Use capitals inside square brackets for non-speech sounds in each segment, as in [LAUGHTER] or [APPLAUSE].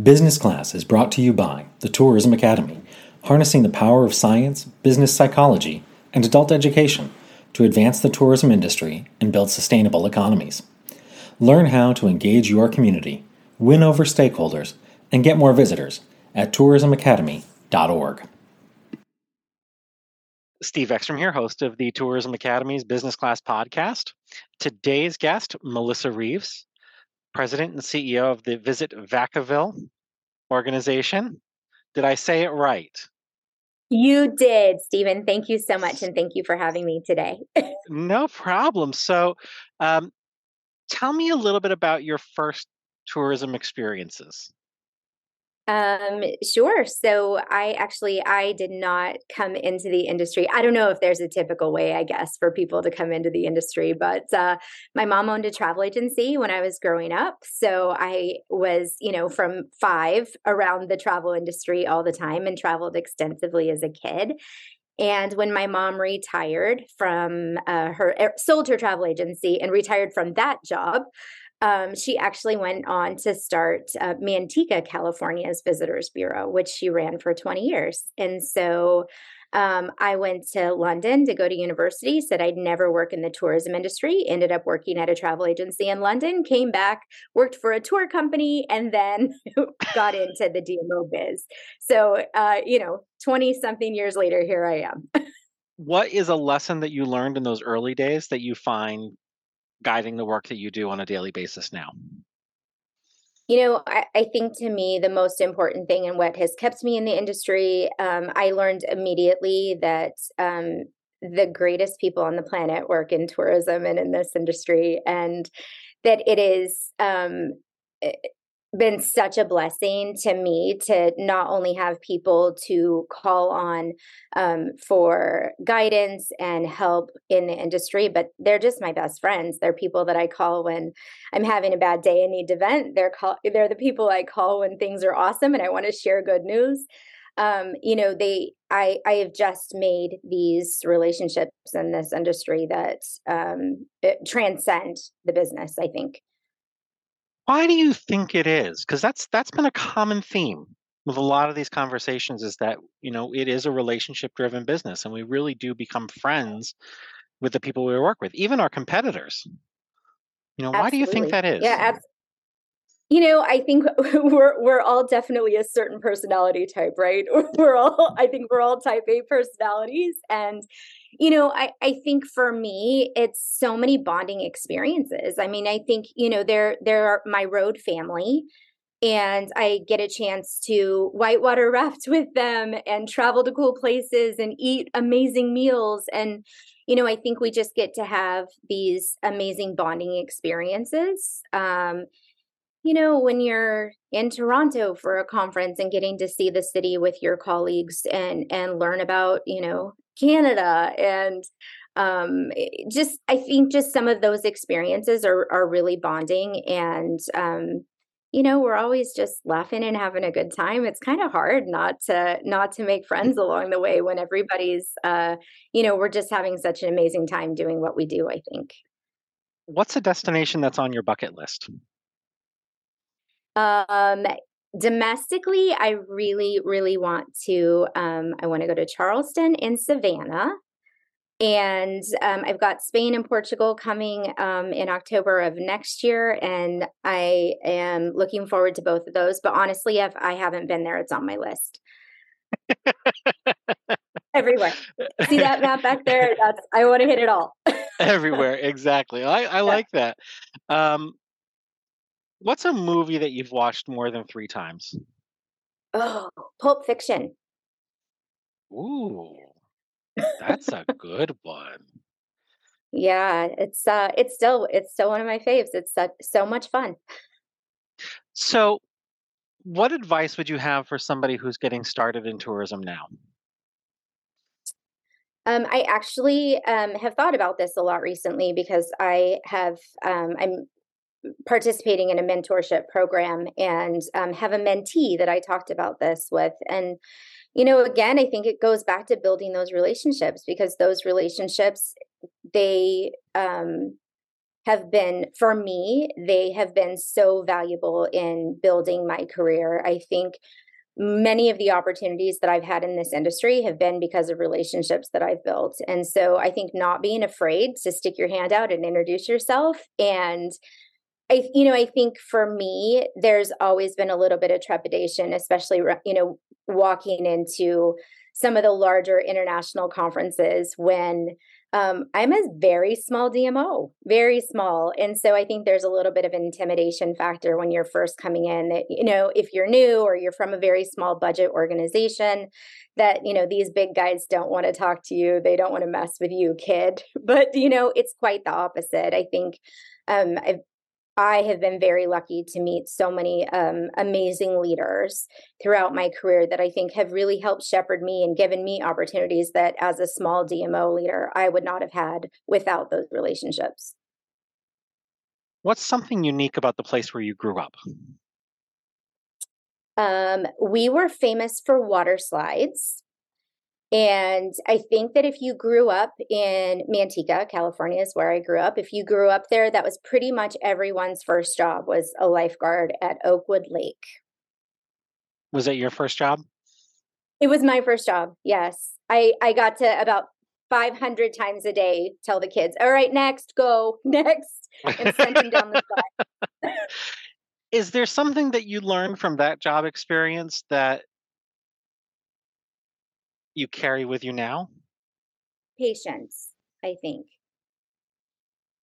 Business Class is brought to you by the Tourism Academy, harnessing the power of science, business psychology, and adult education to advance the tourism industry and build sustainable economies. Learn how to engage your community, win over stakeholders, and get more visitors at tourismacademy.org. Steve Ekstrom here, host of the Tourism Academy's Business Class podcast. Today's guest, Melyssa Reeves, president and CEO of the Visit Vacaville organization. Did I say it right? You did, Stephen. Thank you so much. And thank you for having me today. [LAUGHS] no problem. So, um, tell me a little bit about your first tourism experiences. Um, sure. So I actually I did not come into the industry. I don't know if there's a typical way, I guess, for people to come into the industry, but uh, my mom owned a travel agency when I was growing up. So I was, you know, from five around the travel industry all the time and traveled extensively as a kid. And when my mom retired from uh, her, er, sold her travel agency and retired from that job, um, she actually went on to start uh, Manteca, California's Visitors Bureau, which she ran for 20 years. And so um, I went to London to go to university, said I'd never work in the tourism industry, ended up working at a travel agency in London, came back, worked for a tour company, and then [LAUGHS] got into the DMO biz. So, uh, you know, 20 something years later, here I am. [LAUGHS] what is a lesson that you learned in those early days that you find guiding the work that you do on a daily basis now? You know, I, I, think to me, the most important thing and what has kept me in the industry, um, I learned immediately that um, the greatest people on the planet work in tourism and in this industry, and that it is um, been such a blessing to me to not only have people to call on um, for guidance and help in the industry, but they're just my best friends. They're people that I call when I'm having a bad day and need to vent. They're call they're the people I call when things are awesome and I want to share good news. Um, you know, they I I have just made these relationships in this industry that um, transcend the business. I think. Why do you think it is? Because that's that's been a common theme with a lot of these conversations is that you know it is a relationship driven business and we really do become friends with the people we work with even our competitors you know Absolutely. why do you think that is yeah ab- you know i think [LAUGHS] we're we're all definitely a certain personality type right [LAUGHS] we're all i think we're all type a personalities and you know i i think for me it's so many bonding experiences i mean i think you know they're, they're my road family and I get a chance to whitewater [LAUGHS] raft with them and travel to cool places and eat amazing meals. And, you know, I think we just get to have these amazing bonding experiences. Um, you know, when you're in Toronto for a conference and getting to see the city with your colleagues and and learn about, you know, Canada and um just I think just some of those experiences are are really bonding and um you know we're always just laughing and having a good time. It's kind of hard not to not to make friends along the way when everybody's uh you know we're just having such an amazing time doing what we do i think. What's a destination that's on your bucket list? Um, domestically, I really, really want to. Um, I want to go to Charleston and Savannah. And um, I've got Spain and Portugal coming um, in October of next year, and I am looking forward to both of those. But honestly, if I haven't been there, it's on my list. Everywhere. See that map back there? [LAUGHS] That's I want to hit it all. [LAUGHS] Everywhere, exactly. I, I yeah. like that. Um, What's a movie that you've watched more than three times? Oh, Pulp Fiction. Ooh, that's a good one. Yeah, it's uh, it's still it's still one of my faves. It's so, so much fun. So, what advice would you have for somebody who's getting started in tourism now? Um, I actually um, have thought about this a lot recently because I have um, I'm participating in a mentorship program and um, have a mentee that I talked about this with. And, you know, again, I think it goes back to building those relationships because those relationships, they, um, have been for me they have been so valuable in building my career i think many of the opportunities that i've had in this industry have been because of relationships that i've built and so i think not being afraid to stick your hand out and introduce yourself and I, you know, I think for me, there's always been a little bit of trepidation, especially, you know, walking into some of the larger international conferences when um, I'm a very small DMO, very small. And so I think there's a little bit of intimidation factor when you're first coming in that, you know, if you're new or you're from a very small budget organization, that, you know, these big guys don't want to talk to you. They don't want to mess with you, kid. [LAUGHS] But, you know, it's quite the opposite. I think um, I've I have been very lucky to meet so many um, amazing leaders throughout my career that I think have really helped shepherd me and given me opportunities that, as a small DMO leader, I would not have had without those relationships. What's something unique about the place where you grew up? Um, we were famous for water slides. And I think that if you grew up in Manteca, California is where I grew up. If you grew up there, that was pretty much everyone's first job was a lifeguard at Oakwood Lake. Was it your first job? It was my first job. Yes. I I got to about 500 times a day tell the kids, "All right, next, go, [LAUGHS] next." And send them down the [LAUGHS] slide. Is there something that you learned from that job experience that you carry with you now? Patience, I think.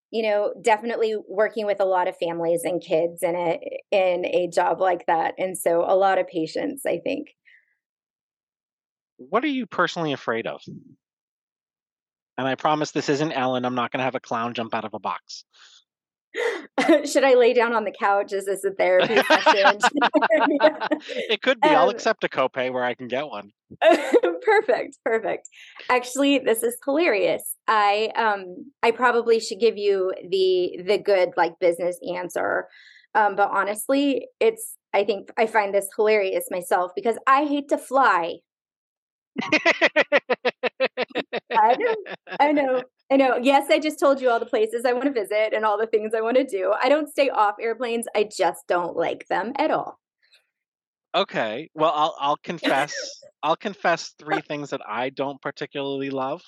You know, definitely working with a lot of families and kids in a in a job like that. And so a lot of patience, I think. What are you personally afraid of? And I promise this isn't Ellen. I'm not going to have a clown jump out of a box. [LAUGHS] should I lay down on the couch? Is this a therapy [LAUGHS] session? [LAUGHS] it could be. Um, I'll accept a copay where I can get one. perfect, perfect. Actually, this is hilarious. I um I probably should give you the the good like business answer. Um, but honestly, it's I think I find this hilarious myself because I hate to fly. I know. I know. I know. Yes, I just told you all the places I want to visit and all the things I want to do. I don't stay off airplanes. I just don't like them at all. Okay. Well, I'll I'll confess. [LAUGHS] I'll confess three things that I don't particularly love.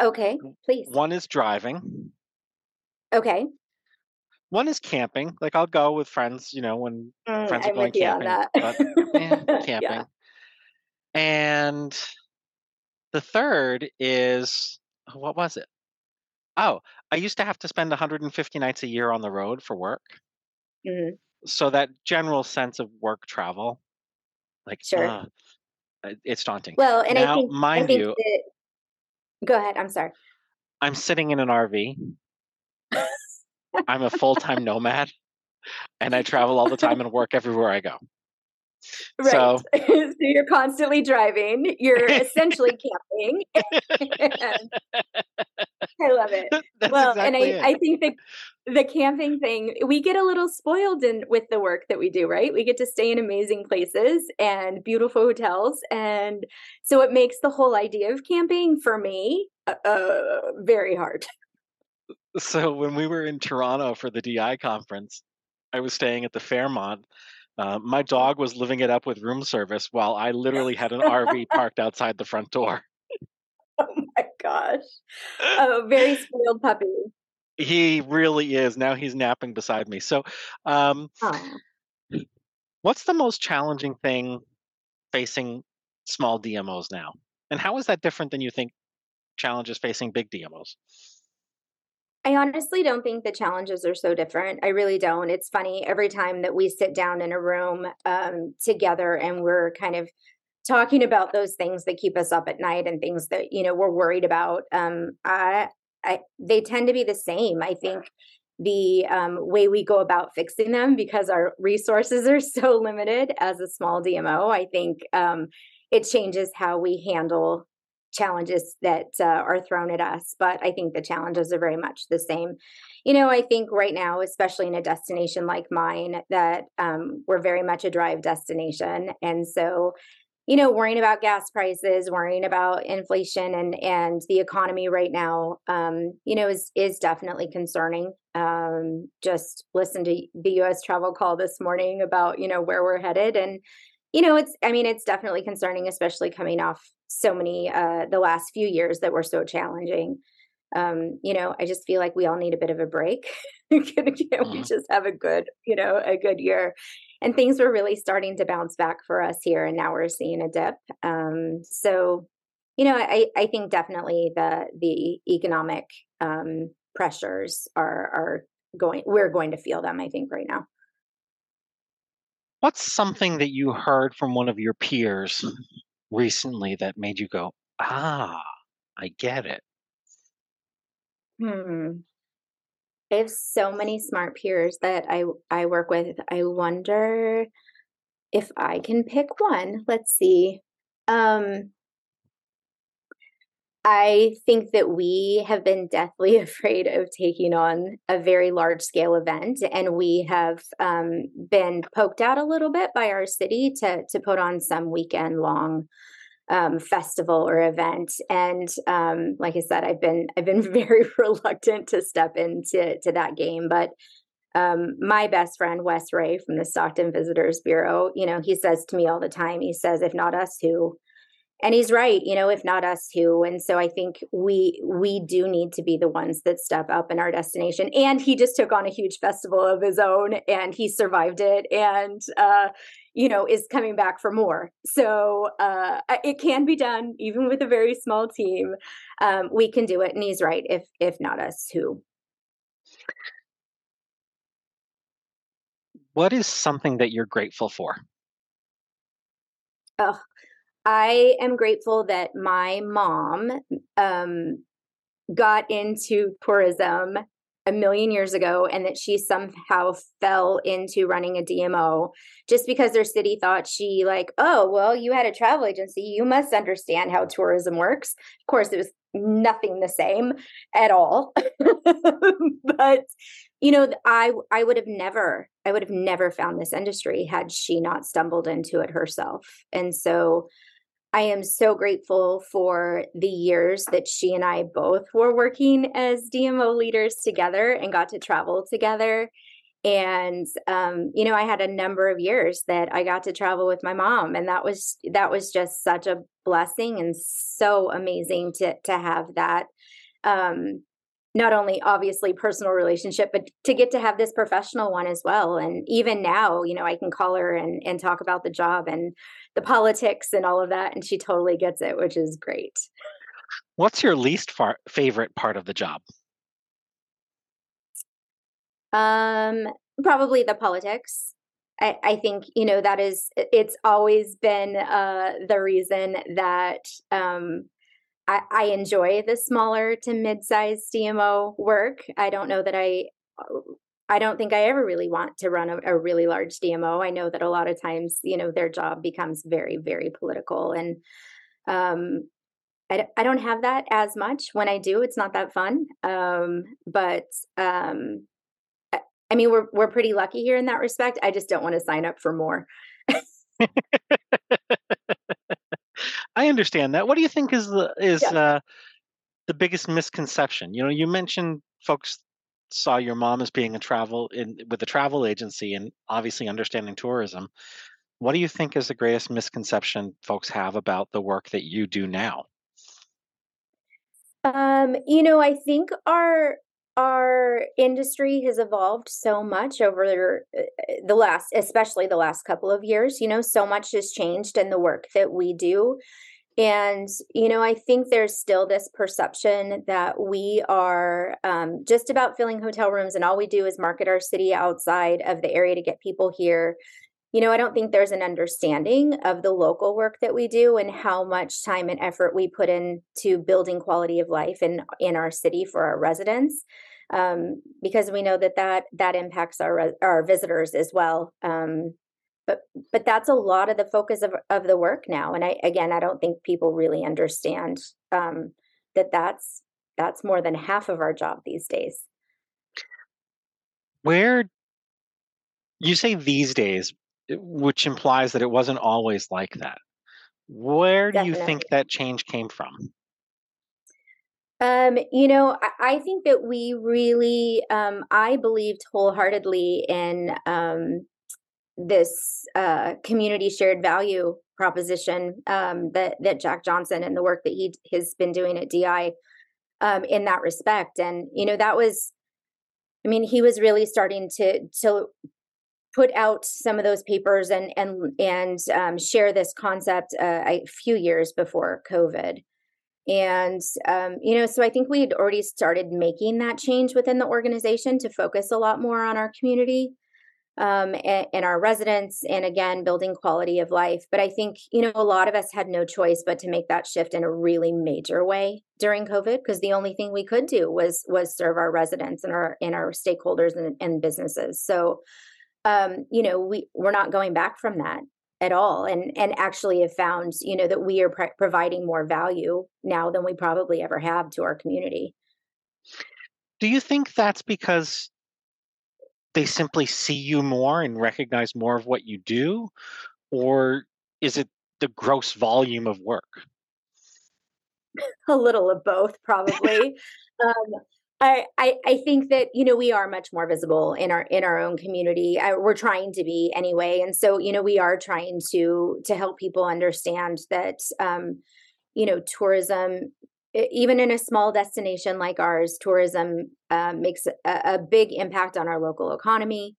Okay, please. One is driving. Okay. One is camping. Like I'll go with friends, you know, when mm, friends are I'm going camping. But, eh, [LAUGHS] camping. Yeah. And the third is what was it? Oh, I used to have to spend 150 nights a year on the road for work. Mm-hmm. So that general sense of work travel, like, sure. Uh, it's daunting. Well, and now, I think, mind I think you, that... go ahead. I'm sorry. I'm sitting in an RV. [LAUGHS] I'm a full time nomad, and I travel all the time and work everywhere I go. Right. So, [LAUGHS] so you're constantly driving. You're [LAUGHS] essentially camping. I love it. [LAUGHS] That's well, exactly and I, it. I think the the camping thing, we get a little spoiled in with the work that we do, right? We get to stay in amazing places and beautiful hotels, and so it makes the whole idea of camping for me uh, uh very hard. So when we were in Toronto for the DI conference, I was staying at the Fairmont uh, my dog was living it up with room service while I literally had an RV [LAUGHS] parked outside the front door. Oh my gosh. A [LAUGHS] very spoiled puppy. He really is. Now he's napping beside me. So, um, what's the most challenging thing facing small DMOs now? And how is that different than you think challenges facing big DMOs? I honestly don't think the challenges are so different. I really don't. It's funny every time that we sit down in a room um, together and we're kind of talking about those things that keep us up at night and things that you know we're worried about. Um, I, I, they tend to be the same. I think the um, way we go about fixing them because our resources are [LAUGHS] so limited as a small DMO. I think um, it changes how we handle challenges that uh, are thrown at us but i think the challenges are very much the same you know i think right now especially in a destination like mine that um, we're very much a drive destination and so you know, worrying about gas prices, worrying about inflation and and the economy right now, um, you know, is is definitely concerning. Um, just listen to the U.S. travel call this morning about you know where we're headed, and you know, it's I mean, it's definitely concerning, especially coming off so many uh, the last few years that were so challenging. Um, you know, I just feel like we all need a bit of a break. [LAUGHS] Can we mm-hmm. just have a good, you know, a good year? and things were really starting to bounce back for us here and now we're seeing a dip um, so you know i i think definitely the the economic um, pressures are are going we're going to feel them i think right now what's something that you heard from one of your peers recently that made you go ah i get it hmm I have so many smart peers that I I work with. I wonder if I can pick one. Let's see. Um I think that we have been deathly [LAUGHS] afraid of taking on a very large scale event, and we have um, been poked out a little bit by our city to to put on some weekend long um, festival or event. And um, like I said, I've been I've been [LAUGHS] very reluctant to step into to that game. But um, my best friend Wes Ray from the Stockton Visitors Bureau, you know, he says to me all the time, he says, "If not us, who?" And he's right you know if not us who. And so i think we we do need to be the ones that step up in our destination. And he just took on a huge festival of his own and he survived it and uh you know is coming back for more. So uh it can be done even with a very small team. Um we can do it and he's right if if not us who. What is something that you're grateful for? Oh I am grateful that my mom um, got into tourism a million years ago and that she somehow fell into running a DMO just because their city thought she like oh well you had a travel agency. You must understand how tourism works. Of course it was nothing the same at all. [LAUGHS] But you know i i would have never i would have never found this industry had she not stumbled into it herself. And so I am so grateful for the years that she and I both were working as DMO leaders together and got to travel together. And um, you know, I had a number of years that I got to travel with my mom, and that was that was just such a blessing and so amazing to to have that. Um, not only obviously personal relationship but to get to have this professional one as well. And even now you know i can call her and and talk about the job and the politics and all of that and she totally gets it which is great. What's your least far- favorite part of the job? Um probably the politics. I, I think you know that is it's always been uh, the reason that um, I, I enjoy the smaller to mid-sized DMO work. I don't know that I I don't think I ever really want to run a, a, really large DMO. I know that a lot of times, you know, their job becomes very, very political, and um, I, I don't have that as much. When I do, it's not that fun. Um, but um, I, I mean, we're we're pretty lucky here in that respect. I just don't want to sign up for more. [LAUGHS] I understand that. What do you think is the is yeah. uh, the biggest misconception? You know, you mentioned folks saw your mom as being a travel in with a travel agency and obviously understanding tourism. What do you think is the greatest misconception folks have about the work that you do now? Um, you know, I think our our industry has evolved so much over uh, the last especially the last couple of years you know so much has changed in the work that we do and you know i think there's still this perception that we are um, just about filling hotel rooms and all we do is market our city outside of the area to get people here you know i don't think there's an understanding of the local work that we do and how much time and effort we put into building quality of life in in our city for our residents um, because we know that that that impacts our our visitors as well. Um, but but that's a lot of the focus of of the work now. And I again, I don't think people really understand um, that that's that's more than half of our job these days. Where you say these days, which implies that it wasn't always like that. Where do Definitely. you think that change came from? Um, you know, I, I, think that we really, um, I believed wholeheartedly in um, this uh, community shared value proposition um, that that Jack Johnson and the work that he has been doing at DI um, in that respect. And you know, that was, I mean, he was really starting to to put out some of those papers and and and um, share this concept uh, a few years before COVID. And, um, you know, so I think we had already started making that change within the organization to focus a lot more on our community um, and, our residents, and again, building quality of life. But I think, you know, a lot of us had no choice but to make that shift in a really major way during COVID, because the only thing we could do was was serve our residents and our and our stakeholders and, and businesses. So, um, you know, we we're not going back from that at all and and actually have found you know that we are pr- providing more value now than we probably ever have to our community do you think that's because they simply see you more and recognize more of what you do or is it the gross volume of work [LAUGHS] a little of both probably [LAUGHS] um, I, I, I think that you know we are much more visible in our in our own community. I, we're trying to be anyway, and so you know we are trying to to help people understand that um, you know tourism, even in a small destination like ours, tourism uh, makes a, a, big impact on our local economy.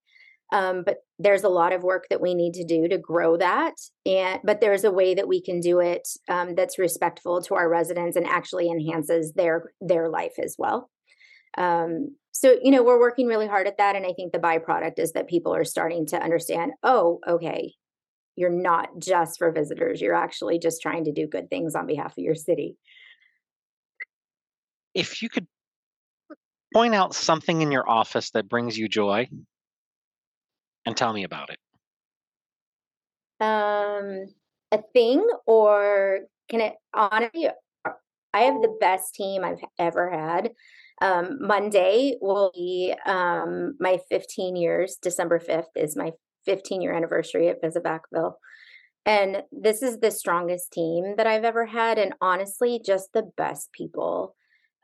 Um, but there's a lot of work that we need to do to grow that, and but there's a way that we can do it um, that's respectful to our residents and actually enhances their their life as well. Um, so, you know, we're working really hard at that. And I think the byproduct is that people are starting to understand oh, okay, you're not just for visitors, you're actually just trying to do good things on behalf of your city. If you could point out something in your office that brings you joy and tell me about it. Um, a thing, or can it honestly? I have the best team I've ever had. Um, Monday will be um, my 15 years. December 5th is my 15 year anniversary at Visit. And this is the strongest team that I've ever had. And honestly, just the best people.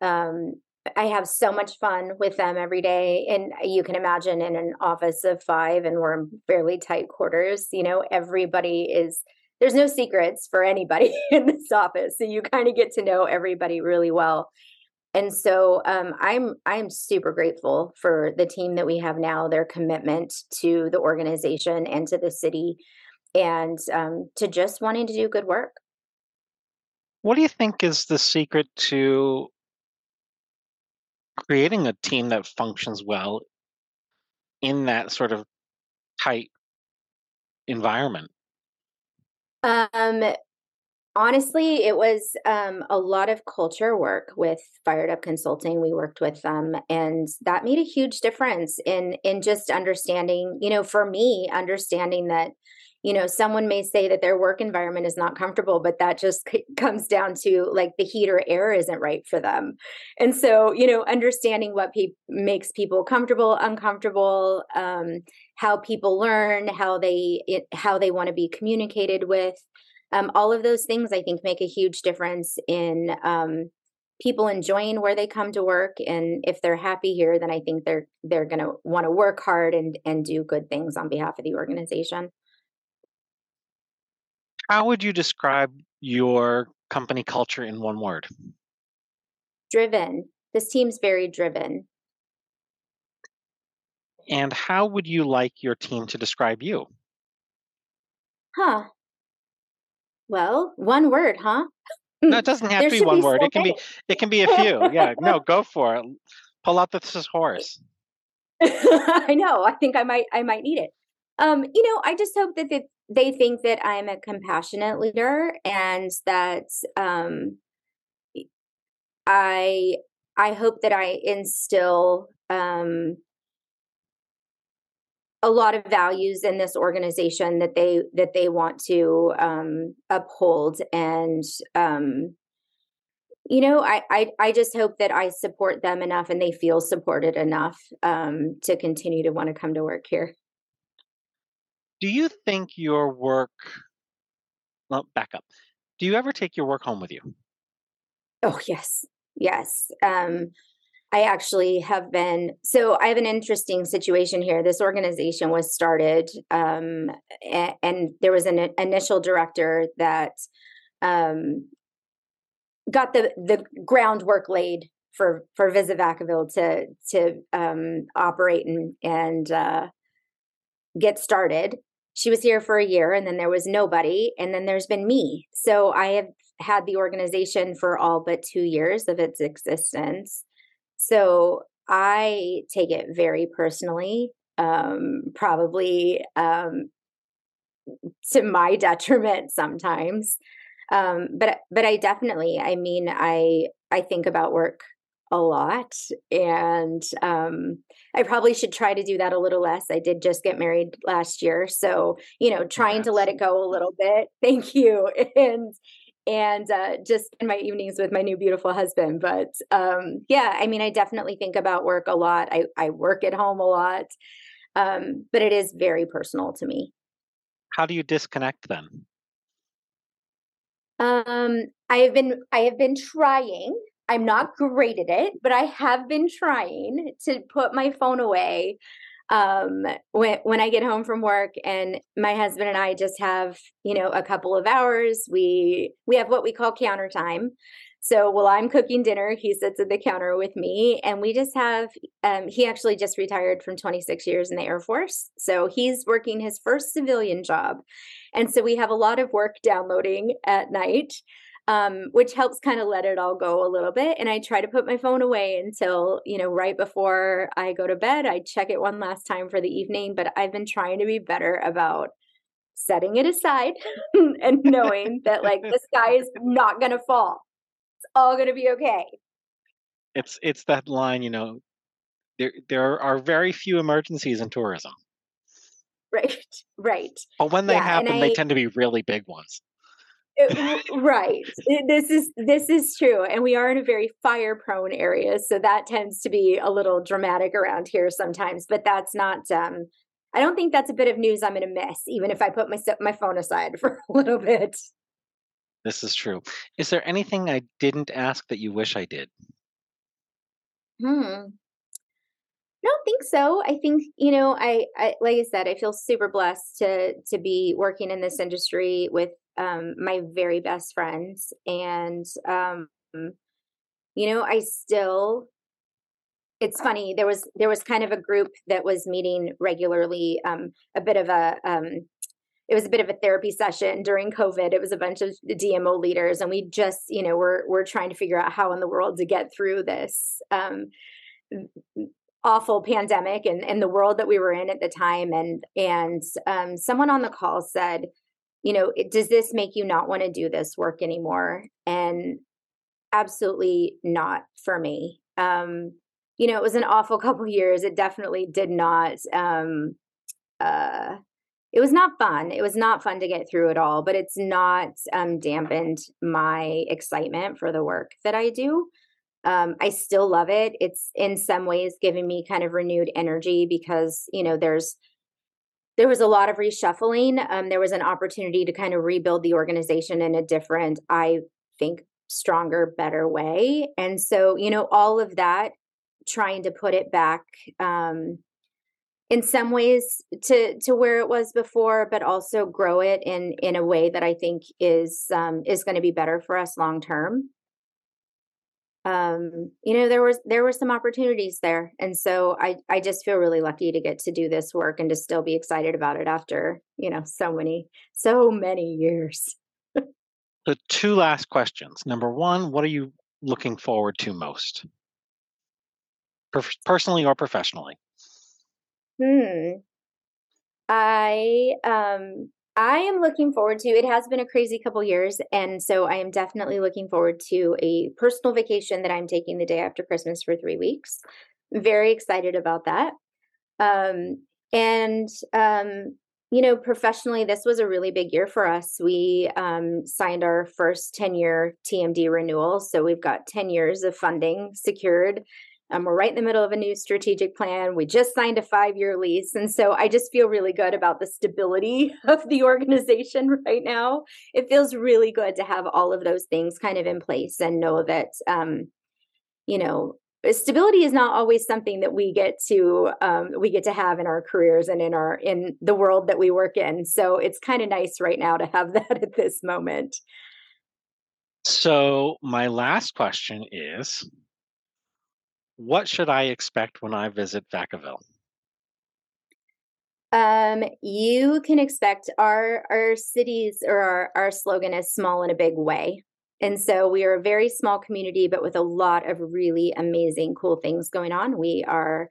Um, I have so much fun with them every day. And you can imagine in an office of five, and we're in fairly tight quarters, you know, everybody is, there's no secrets for anybody [LAUGHS] in this office. So you kind of get to know everybody really well and so um, i'm i'm super grateful for the team that we have now their commitment to the organization and to the city and um, to just wanting to do good work what do you think is the secret to creating a team that functions well in that sort of tight environment. Um honestly it was um, a lot of culture work with fired up consulting we worked with them and that made a huge difference in in just understanding you know for me understanding that you know someone may say that their work environment is not comfortable but that just c- comes down to like the heat or air isn't right for them. And so you know understanding what pe- makes people comfortable uncomfortable um, how people learn how they it, how they want to be communicated with um, all of those things i think make a huge difference in um, people enjoying where they come to work. And if they're happy here then i think they're they're going to want to work hard and and do good things on behalf of the organization how would you describe your company culture in one word driven this team's very driven and how would you like your team to describe you huh well, one word, huh? No, it [LAUGHS] doesn't have to be one be word. It can be it can be a [LAUGHS] few. Yeah, no, go for it. Pull out the thesaurus. [LAUGHS] I know. I think I might I might need it. Um, you know, I just hope that they, they think that I'm a compassionate leader and that um I I hope that I instill um a lot of values in this organization that they that they want to um, uphold and um, you know I, I, I just hope that i support them enough and they feel supported enough um, to continue to want to come to work here do you think your work well back up Do you ever take your work home with you? Oh, yes. Yes. Um, I actually have been, so I have an interesting situation here. This organization was started, um, and, and, there was an initial director that um, got the, the groundwork laid for for Visit to to um, operate and and uh, get started. She was here for a year, and then there was nobody, and then there's been me. So I have had the organization for all but two years of its existence. So I take it very personally, um, probably um, to my [LAUGHS] detriment sometimes. Um, but but I definitely, I mean, I I think about work a lot and um I probably should try to do that a little less. I did just get married last year, so you know, trying to let it go a little bit. [LAUGHS] Thank you. And and uh, just in my evenings with my new beautiful husband. But um, yeah, I mean, I definitely think about work a lot. I, I work at home a lot, um, but it is very personal to me. How do you disconnect then? Um, I have been I have been trying. I'm not great at it, but I have been trying to put my phone away um when when i get home from work and my husband and i just have you know a couple of hours. We we have what we call counter time. So while i'm cooking dinner he sits at the counter with me and we just have um he actually just retired from 26 years in the air force so he's working his first civilian job. And so we have a lot of work downloading at night um, which helps kind of let it all go a little bit. And I try to put my phone away until, you know, right before I go to bed. I check it one last time for the evening, but I've been trying to be better about setting it aside [LAUGHS] and knowing [LAUGHS] that like the sky is not going to fall. It's all going to be okay. It's it's that line, you know, there there are very few emergencies in tourism. Right. [LAUGHS] Right. But when they yeah, happen, I, they tend to be really big ones right. This is this is true and we are in a very fire prone area so that tends to be a little dramatic around here sometimes but that's not um i don't think that's a bit of news i'm going to miss even if i put my my phone aside [LAUGHS] for a little bit. This is true. Is there anything i didn't ask that you wish i did? Hmm. No, I don't think so. I think you know, I, I like I said, I feel super blessed to to be working in this industry with um, my very best friends, and um, you know, I still. It's funny. There was there was kind of a group that was meeting regularly. Um, a bit of a um, it was a bit of a therapy session during COVID. It was a bunch of DMO leaders, and we just, you know, we're we're trying to figure out how in the world to get through this um, awful pandemic and and the world that we were in at the time. And and um, someone on the call said, you know, it, does this make you not want to do this work anymore? And absolutely not for me. Um, you know, it was an awful [LAUGHS] couple years. It definitely did not. Um, uh, it was not fun. It was not fun to get through it all, but it's not um, dampened my excitement for the work that I do. Um, I still love it. It's in some ways giving me kind of renewed energy because you know there's there was a lot of reshuffling. Um, there was an opportunity to kind of rebuild the organization in a different, I think, stronger, better way. And so, you know, all of that, trying to put it back um, in some ways to to where it was before, but also grow it in in a way that I think is um, is going to be better for us long term um, you know there was there were some opportunities there. And so i i just feel really lucky to get to do this work and to still be excited about it after you know so many so many years. [LAUGHS] The two last questions. Number one what are you looking forward to most? Per- personally or professionally? Hmm. I um I am looking forward to it has been a crazy couple years and so I am definitely looking forward to a personal vacation that I'm taking the day after Christmas for 3 weeks. Very excited about that. Um and um you know professionally this was a really big year for us. We um signed our first 10 year TMD renewal so we've got 10 years of funding secured Um, we're right in the middle of a new strategic plan. We just signed a five year lease. And so I just feel really good about the stability [LAUGHS] of the organization [LAUGHS] right now. It feels really good to have all of those things kind of in place and know that, um, you know, stability is not always something that we get to um, we get to have in our careers and in our in the world that we work in so it's kind of nice right now to have [LAUGHS] that at this moment so my last question is what should I expect when I visit Vacaville? Um, you can expect our our cities or our, our slogan is small in a big way. And so we are a very small community, but with a lot of really amazing, cool things going on. We are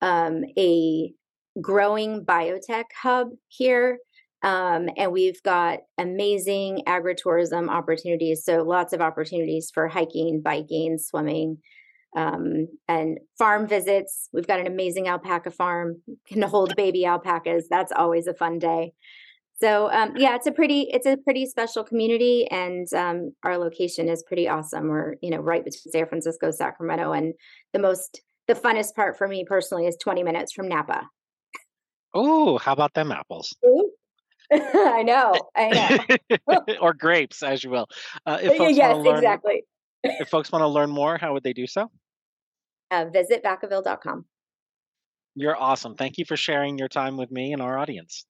um, a growing biotech hub here. Um, and we've got amazing agritourism opportunities. So lots of opportunities for hiking, biking, swimming, um, and farm visits. We've got an amazing alpaca farm, can hold baby alpacas. That's always a fun day. So um, yeah, it's a pretty it's a pretty special community, and um, our location is pretty awesome. We're you know right between San Francisco, Sacramento, and the most the funnest part for me personally is 20 minutes from Napa. Oh, how about them apples? [LAUGHS] [LAUGHS] I know, I know. [LAUGHS] or grapes, as you will. Uh, if folks yes, learn, exactly. if folks want to learn more, how would they do so? Uh, visit vacaville.com. You're awesome. Thank you for sharing your time with me and our audience.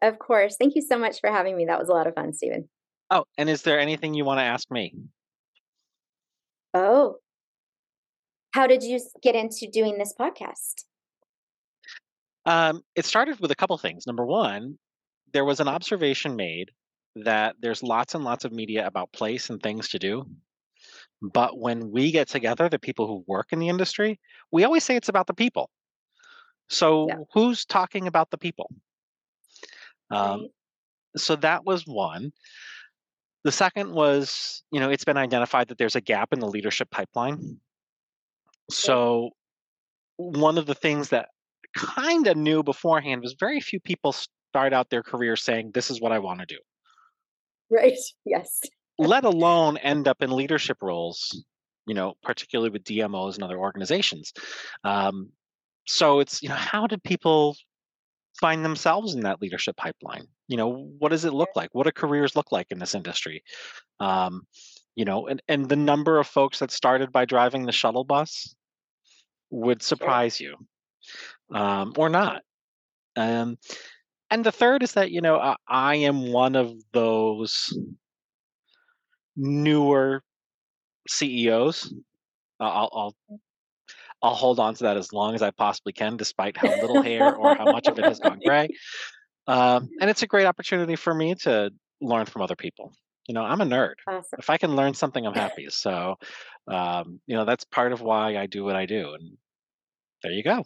Of course. Thank you so much for having me. That was a lot of fun, Stephen. Oh, and is there anything you want to ask me? Oh, how did you get into doing this podcast? Um, it started with a couple things. Number one, there was an observation made that there's lots and lots of media about place and things to do. But when we get together, the people who work in the industry, we always say it's about the people. So yeah. who's talking about the people? Um, right. So that was one. The second was, you know, it's been identified that there's a gap in the leadership pipeline. So one of the things that kind of knew beforehand was very few people start out their career saying, "This is what I want to do." Right. [LAUGHS] Yes let alone end up in leadership roles, you know, particularly with DMOs and other organizations. Um, so it's, you know, how did people find themselves in that leadership pipeline? You know, what does it look like? What do careers look like in this industry? Um, you know, and, and the number of folks that started by driving the shuttle bus would surprise you um, or not. Um, and the third is that, you know, I, I am one of those newer CEOs. I'll, I'll I'll hold on to that as long as I possibly can, despite how little hair or how much of it has gone gray. Um, [LAUGHS] and it's a great opportunity for me to learn from other people. You know, I'm a nerd. Awesome. If I can learn something, I'm happy. So, um, you know, that's part of why I do what I do. And there you go.